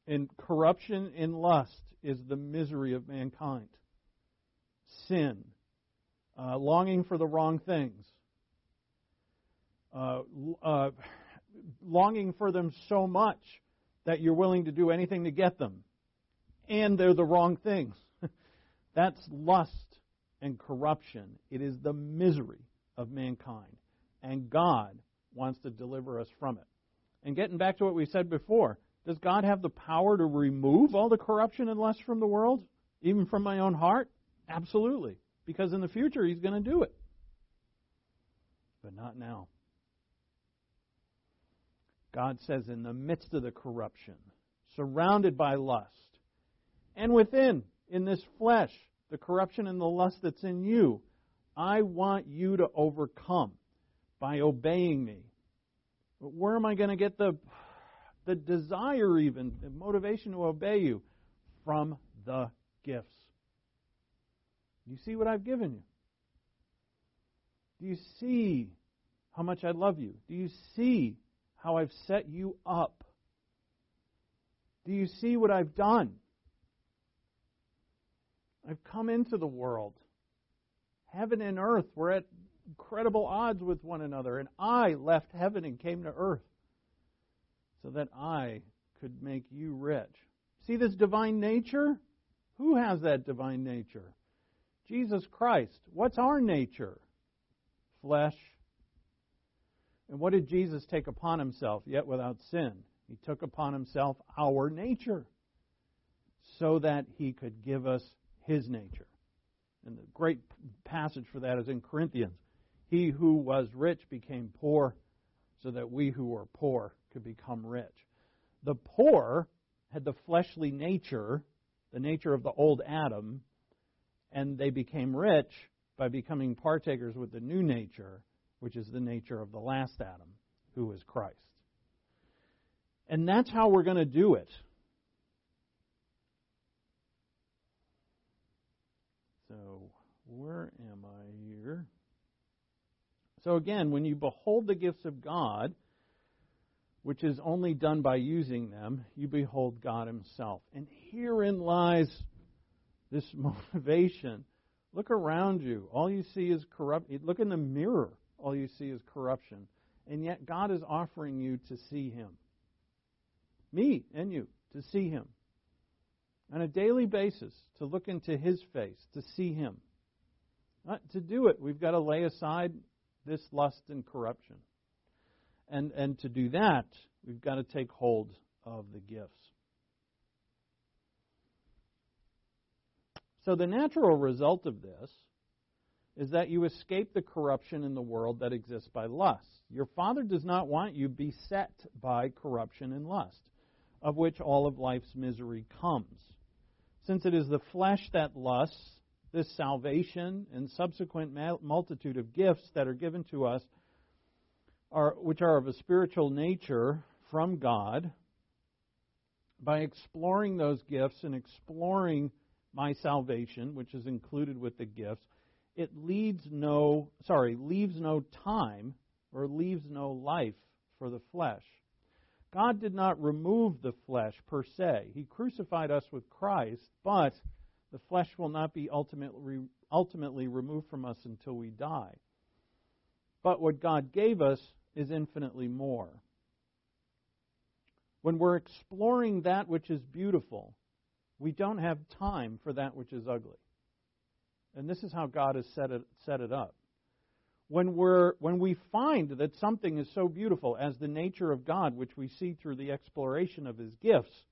And corruption and lust is the misery of mankind. Sin, uh, longing for the wrong things, uh, uh, longing for them so much that you're willing to do anything to get them. And they're the wrong things. That's lust and corruption. It is the misery of mankind. And God wants to deliver us from it. And getting back to what we said before, does God have the power to remove all the corruption and lust from the world, even from my own heart? Absolutely. Because in the future, He's going to do it. But not now. God says, in the midst of the corruption, surrounded by lust, and within, in this flesh, the corruption and the lust that's in you, I want you to overcome by obeying me. But where am I going to get the, the desire, even, the motivation to obey you? From the gifts. Do you see what I've given you? Do you see how much I love you? Do you see how I've set you up? Do you see what I've done? I've come into the world. Heaven and earth were at incredible odds with one another, and I left heaven and came to earth so that I could make you rich. See this divine nature? Who has that divine nature? Jesus Christ. What's our nature? Flesh. And what did Jesus take upon himself, yet without sin? He took upon himself our nature so that he could give us his nature. And the great passage for that is in Corinthians. He who was rich became poor so that we who were poor could become rich. The poor had the fleshly nature, the nature of the old Adam, and they became rich by becoming partakers with the new nature, which is the nature of the last Adam, who is Christ. And that's how we're going to do it. So, where am I here? So, again, when you behold the gifts of God, which is only done by using them, you behold God Himself. And herein lies this motivation. Look around you. All you see is corrupt. Look in the mirror. All you see is corruption. And yet God is offering you to see Him. Me and you, to see Him on a daily basis to look into His face, to see Him. Not to do it, we've got to lay aside this lust and corruption. And, and to do that, we've got to take hold of the gifts. So, the natural result of this is that you escape the corruption in the world that exists by lust. Your Father does not want you beset by corruption and lust, of which all of life's misery comes. Since it is the flesh that lusts, this salvation and subsequent multitude of gifts that are given to us, are, which are of a spiritual nature from God, by exploring those gifts and exploring my salvation, which is included with the gifts, it leads no sorry, leaves no time or leaves no life for the flesh. God did not remove the flesh per se. He crucified us with Christ, but the flesh will not be ultimately, ultimately removed from us until we die. But what God gave us is infinitely more. When we're exploring that which is beautiful, we don't have time for that which is ugly. And this is how God has set it, set it up when, we're, when we find that something is so beautiful as the nature of God, which we see through the exploration of His gifts,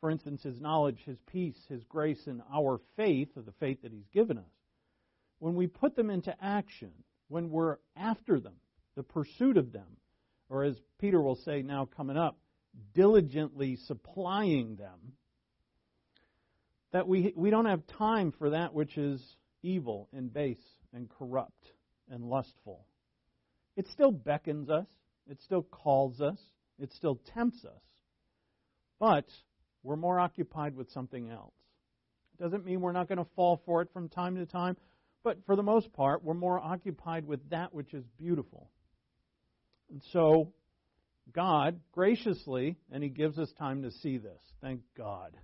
for instance, His knowledge, His peace, His grace, and our faith, or the faith that He's given us, when we put them into action, when we're after them, the pursuit of them, or as Peter will say now coming up, diligently supplying them, that we, we don't have time for that which is evil and base and corrupt and lustful. It still beckons us, it still calls us, it still tempts us, but we're more occupied with something else. It doesn't mean we're not going to fall for it from time to time, but for the most part, we're more occupied with that which is beautiful. And so, God graciously, and He gives us time to see this. Thank God.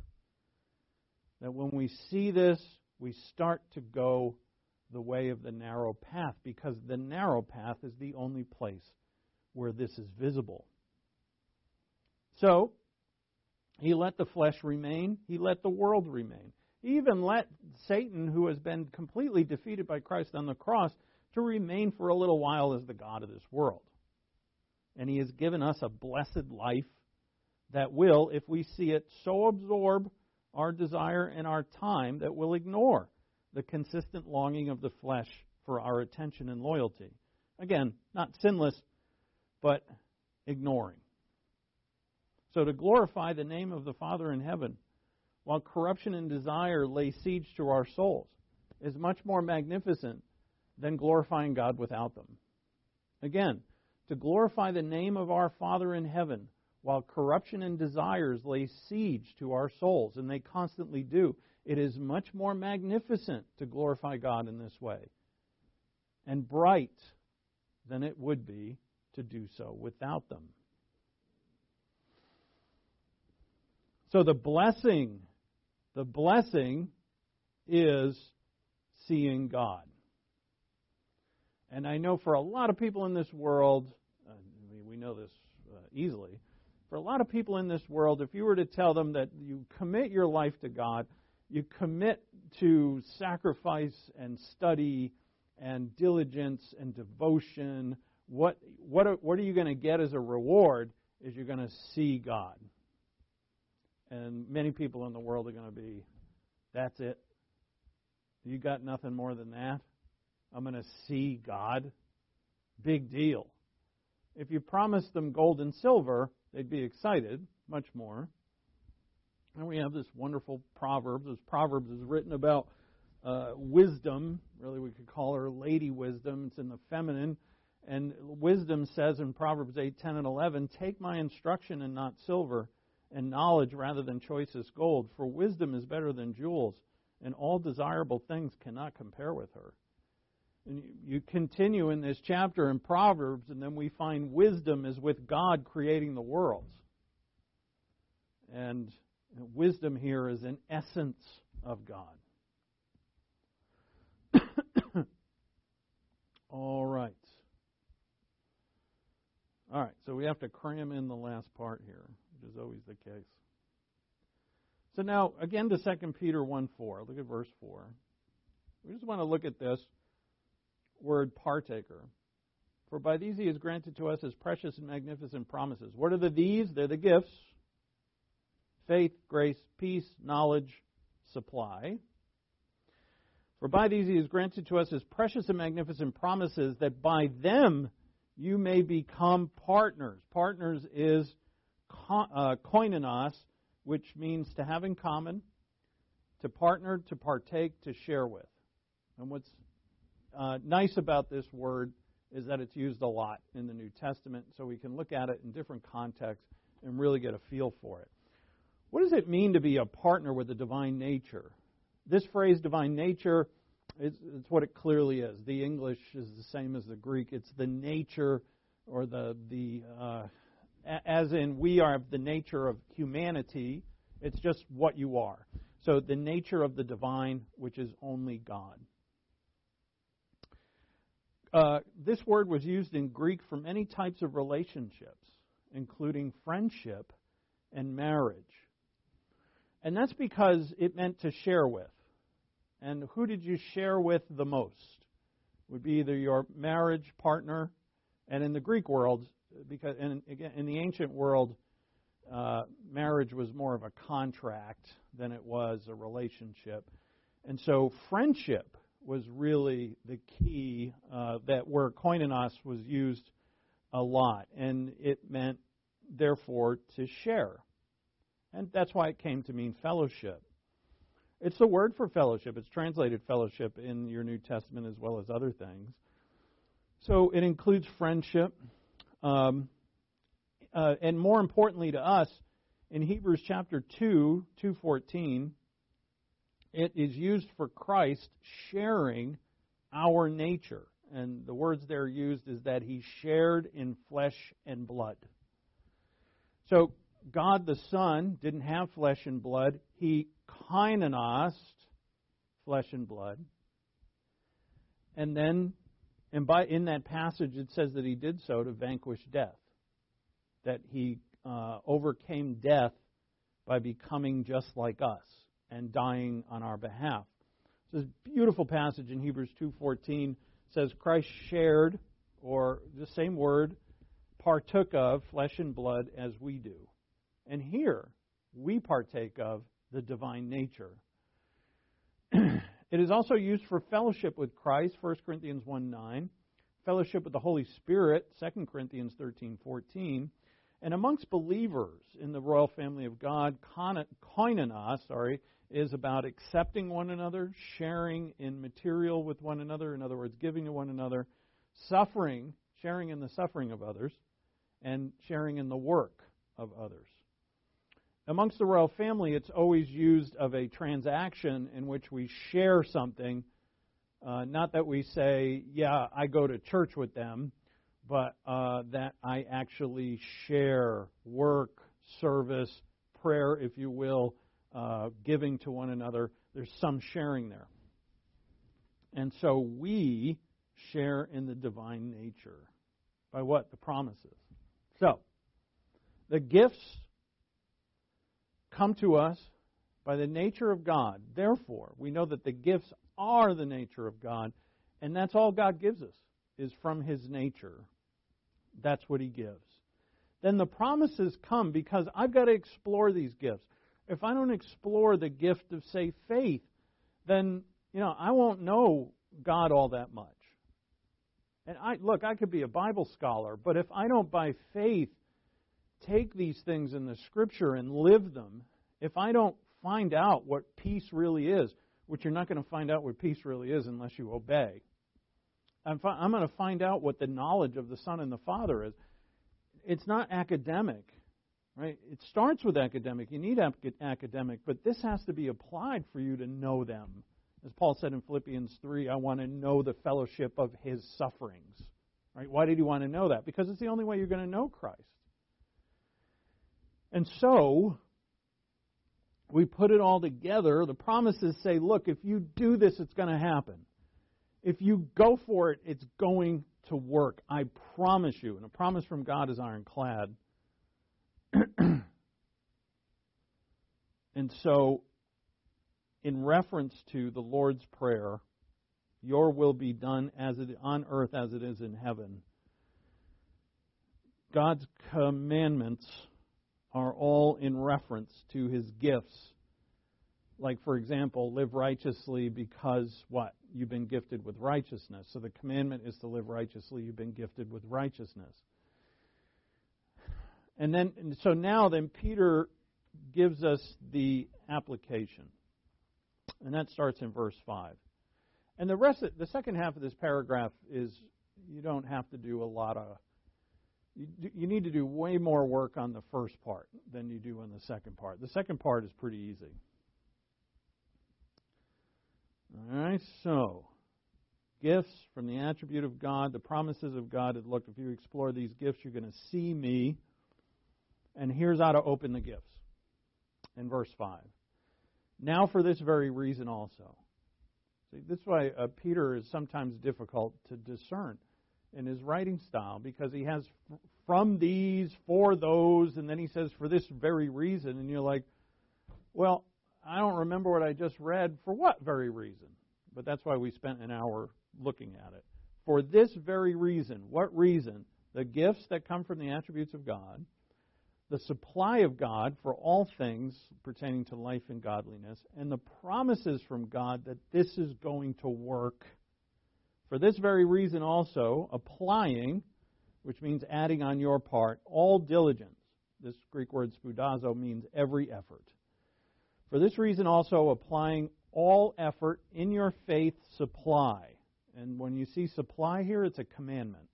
That when we see this, we start to go the way of the narrow path because the narrow path is the only place where this is visible. So, he let the flesh remain, he let the world remain. He even let Satan, who has been completely defeated by Christ on the cross, to remain for a little while as the God of this world. And he has given us a blessed life that will, if we see it, so absorb our desire and our time that we'll ignore the consistent longing of the flesh for our attention and loyalty. Again, not sinless, but ignoring. So to glorify the name of the Father in heaven, while corruption and desire lay siege to our souls, is much more magnificent than glorifying God without them. Again, to glorify the name of our Father in heaven, while corruption and desires lay siege to our souls, and they constantly do, it is much more magnificent to glorify God in this way and bright than it would be to do so without them. So the blessing, the blessing is seeing God. And I know for a lot of people in this world, uh, we know this uh, easily, for a lot of people in this world, if you were to tell them that you commit your life to God, you commit to sacrifice and study and diligence and devotion, what, what, are, what are you going to get as a reward is you're going to see God. And many people in the world are going to be, that's it. You got nothing more than that? I'm going to see God? Big deal. If you promised them gold and silver, they'd be excited much more. And we have this wonderful Proverbs. This Proverbs is written about uh, wisdom. Really, we could call her Lady Wisdom. It's in the feminine. And wisdom says in Proverbs 8, 10, and 11, Take my instruction and not silver, and knowledge rather than choicest gold. For wisdom is better than jewels, and all desirable things cannot compare with her. And you continue in this chapter in Proverbs, and then we find wisdom is with God creating the worlds. And wisdom here is an essence of God. All right. All right, so we have to cram in the last part here, is always the case. So now, again to 2 Peter 1 4. Look at verse 4. We just want to look at this word partaker. For by these he has granted to us as precious and magnificent promises. What are the these? They're the gifts faith, grace, peace, knowledge, supply. For by these he has granted to us as precious and magnificent promises, that by them you may become partners. Partners is koinonos, which means to have in common, to partner, to partake, to share with. And what's uh, nice about this word is that it's used a lot in the New Testament, so we can look at it in different contexts and really get a feel for it. What does it mean to be a partner with the divine nature? This phrase, divine nature, it's, it's what it clearly is. The English is the same as the Greek. It's the nature, or the the uh, as in we are of the nature of humanity. It's just what you are. So the nature of the divine, which is only God. Uh, this word was used in Greek for many types of relationships, including friendship and marriage. And that's because it meant to share with. And who did you share with the most? Would be either your marriage partner, and in the Greek world, because in, again in the ancient world, uh, marriage was more of a contract than it was a relationship, and so friendship was really the key uh, that where koinonos was used a lot, and it meant therefore to share, and that's why it came to mean fellowship. It's the word for fellowship. It's translated fellowship in your New Testament as well as other things. So it includes friendship, um, uh, and more importantly to us, in Hebrews chapter 2, 214, it is used for Christ sharing our nature. And the words there used is that he shared in flesh and blood. So God the Son didn't have flesh and blood. He koinonos, flesh and blood. And then and by, in that passage, it says that he did so to vanquish death, that he uh, overcame death by becoming just like us and dying on our behalf. This beautiful passage in Hebrews 2:14 says Christ shared, or the same word, partook of flesh and blood as we do. And here we partake of the divine nature. It is also used for fellowship with Christ, 1 Corinthians 1 9, fellowship with the Holy Spirit, 2 Corinthians 13 14, And amongst believers in the royal family of God, koinonia, sorry, is about accepting one another, sharing in material with one another, in other words, giving to one another, suffering, sharing in the suffering of others, and sharing in the work of others. Amongst the royal family, it's always used of a transaction in which we share something. Uh, not that we say, yeah, I go to church with them, but uh, that I actually share work, service, prayer, if you will, uh, giving to one another. There's some sharing there. And so we share in the divine nature. By what? The promises. So, the gifts come to us by the nature of God. Therefore, we know that the gifts are the nature of God, and that's all God gives us is from his nature. That's what he gives. Then the promises come because I've got to explore these gifts. If I don't explore the gift of, say, faith, then, you know, I won't know God all that much. And I look, I could be a Bible scholar, but if I don't by faith take these things in the scripture and live them, if I don't find out what peace really is, which you're not going to find out what peace really is unless you obey, I'm, fi- I'm going to find out what the knowledge of the Son and the Father is. It's not academic, right? It starts with academic. You need academic, but this has to be applied for you to know them. As Paul said in Philippians 3, I want to know the fellowship of his sufferings. Right? Why did he want to know that? Because it's the only way you're going to know Christ. And so, we put it all together. The promises say, look, if you do this, it's going to happen. If you go for it, it's going to work. I promise you. And a promise from God is ironclad. and so, in reference to the Lord's Prayer, your will be done as it on earth as it is in heaven. God's commandments are all in reference to his gifts. Like, for example, live righteously because what? You've been gifted with righteousness. So the commandment is to live righteously. You've been gifted with righteousness. And then, and so now then, Peter gives us the application. And that starts in verse 5. And the rest, of, the second half of this paragraph is you don't have to do a lot of you, you need to do way more work on the first part than you do on the second part. The second part is pretty easy. All right, so gifts from the attribute of God, the promises of God. Look, if you explore these gifts, you're going to see me. And here's how to open the gifts in verse 5. Now, for this very reason also. See, this is why uh, Peter is sometimes difficult to discern in his writing style because he has from these, for those, and then he says for this very reason. And you're like, well, I don't remember what I just read. For what very reason? But that's why we spent an hour looking at it. For this very reason. What reason? The gifts that come from the attributes of God, the supply of God for all things pertaining to life and godliness, and the promises from God that this is going to work for this very reason also, applying, which means adding on your part, all diligence. This Greek word spoudazo means every effort. For this reason also, applying all effort in your faith supply. And when you see supply here, it's a commandment.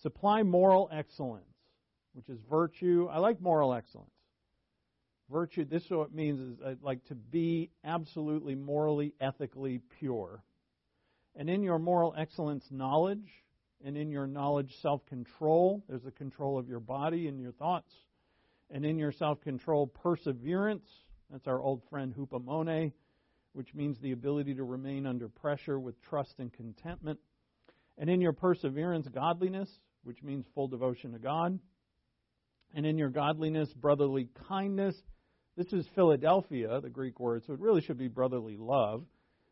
Supply moral excellence, which is virtue. I like moral excellence. Virtue, this is what it means is uh, like to be absolutely morally, ethically pure and in your moral excellence, knowledge, and in your knowledge, self control. There's the control of your body and your thoughts. And in your self control, perseverance. That's our old friend hupomone, which means the ability to remain under pressure with trust and contentment. And in your perseverance, godliness, which means full devotion to God. And in your godliness, brotherly kindness. This is Philadelphia, the Greek word, so it really should be brotherly love.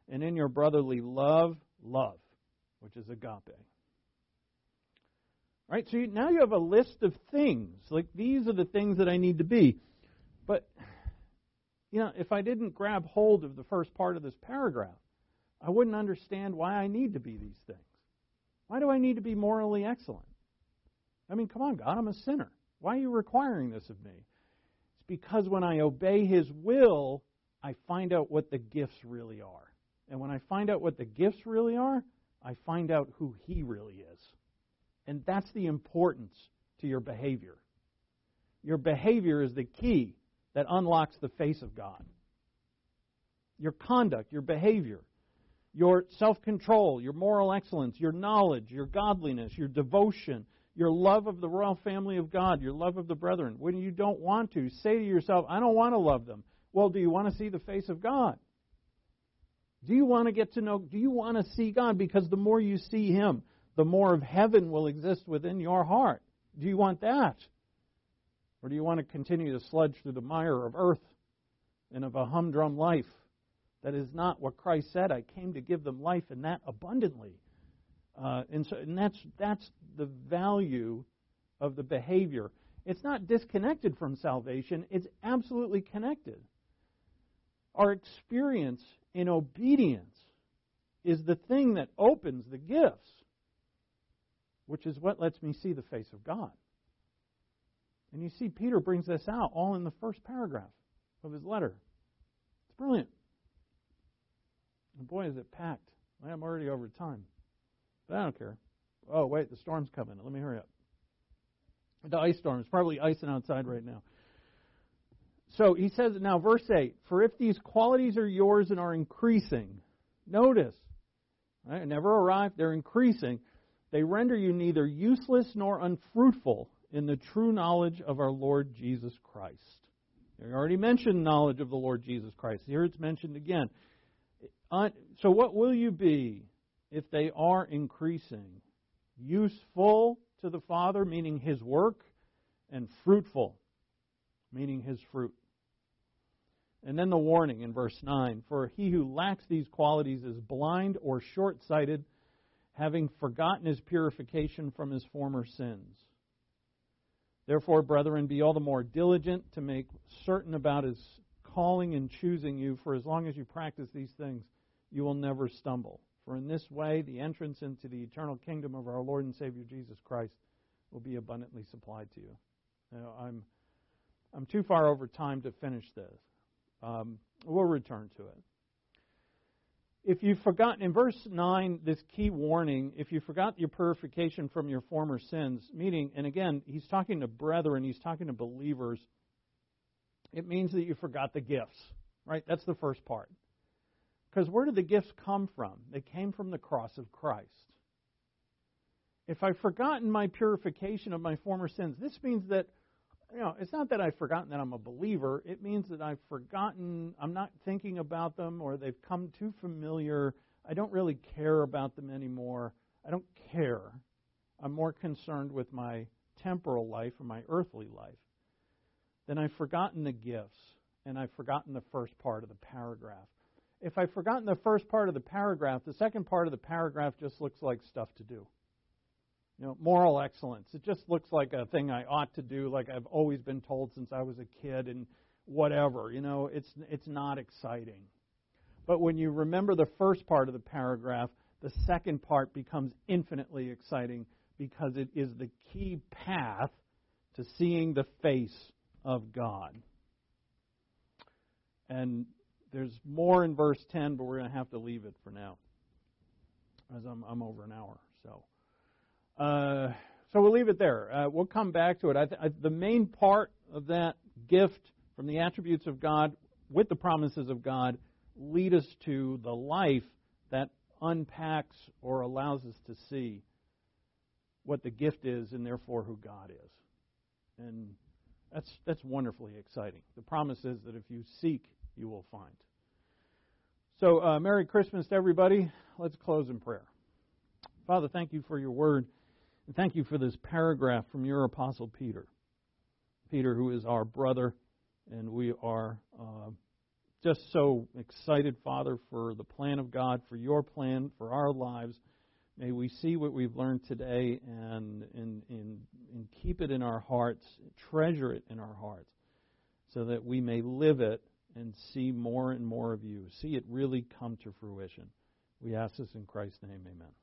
And in your brotherly love, love, which is agape. Right? So you, now you have a list of things. Like these are the things that I need to be. But you know, if I didn't grab hold of the first part of this paragraph, I wouldn't understand why I need to be these things. Why do I need to be morally excellent? I mean, come on, God, I'm a sinner. Why are you requiring this of me? It's because when I obey His will, I find out what the gifts really are. And when I find out what the gifts really are, I find out who He really is. And that's the importance to your behavior. Your behavior is the key that unlocks the face of God. Your conduct, your behavior, your self control, your moral excellence, your knowledge, your godliness, your devotion, your love of the royal family of God, your love of the brethren. When you don't want to, say to yourself, I don't want to love them. Well, do you want to see the face of God? Do you want to get to know, do you want to see God? Because the more you see Him, the more of heaven will exist within your heart. Do you want that? Or do you want to continue to sludge through the mire of earth and of a humdrum life? That is not what Christ said. I came to give them life and that abundantly. Uh, and so, and that's that's the value of the behavior. It's not disconnected from salvation. It's absolutely connected. Our experience in obedience is the thing that opens the gifts, which is what lets me see the face of God. And you see, Peter brings this out all in the first paragraph of his letter. It's brilliant. And boy, is it packed. I'm already over time. But I don't care. Oh, wait, the storm's coming. Let me hurry up. The ice storm is probably icing outside right now. So he says now, verse 8 For if these qualities are yours and are increasing, notice, right, never arrive, they're increasing, they render you neither useless nor unfruitful in the true knowledge of our Lord Jesus Christ. We already mentioned knowledge of the Lord Jesus Christ. Here it's mentioned again. Uh, so, what will you be if they are increasing? Useful to the Father, meaning His work, and fruitful, meaning His fruit. And then the warning in verse 9 For he who lacks these qualities is blind or short sighted, having forgotten his purification from his former sins. Therefore, brethren, be all the more diligent to make certain about his calling and choosing you, for as long as you practice these things, you will never stumble. For in this way, the entrance into the eternal kingdom of our Lord and Savior Jesus Christ will be abundantly supplied to you. Now, I'm, I'm too far over time to finish this. Um, we'll return to it. If you've forgotten, in verse 9, this key warning, if you forgot your purification from your former sins, meaning, and again, he's talking to brethren, he's talking to believers, it means that you forgot the gifts, right? That's the first part. Because where did the gifts come from? They came from the cross of Christ. If I've forgotten my purification of my former sins, this means that you know, it's not that I've forgotten that I'm a believer. It means that I've forgotten, I'm not thinking about them, or they've come too familiar. I don't really care about them anymore. I don't care. I'm more concerned with my temporal life or my earthly life. Then I've forgotten the gifts, and I've forgotten the first part of the paragraph. If I've forgotten the first part of the paragraph, the second part of the paragraph just looks like stuff to do. You know, moral excellence. It just looks like a thing I ought to do, like I've always been told since I was a kid, and whatever. You know, it's it's not exciting. But when you remember the first part of the paragraph, the second part becomes infinitely exciting because it is the key path to seeing the face of God. And there's more in verse 10, but we're going to have to leave it for now, as I'm, I'm over an hour. So. Uh, so we'll leave it there. Uh, we'll come back to it. I th- I, the main part of that gift from the attributes of God with the promises of God lead us to the life that unpacks or allows us to see what the gift is and therefore who God is. And that's, that's wonderfully exciting. The promise is that if you seek, you will find. So, uh, Merry Christmas to everybody. Let's close in prayer. Father, thank you for your word. And thank you for this paragraph from your apostle Peter. Peter, who is our brother, and we are uh, just so excited, Father, for the plan of God, for your plan, for our lives. May we see what we've learned today and, and, and, and keep it in our hearts, treasure it in our hearts, so that we may live it and see more and more of you, see it really come to fruition. We ask this in Christ's name, amen.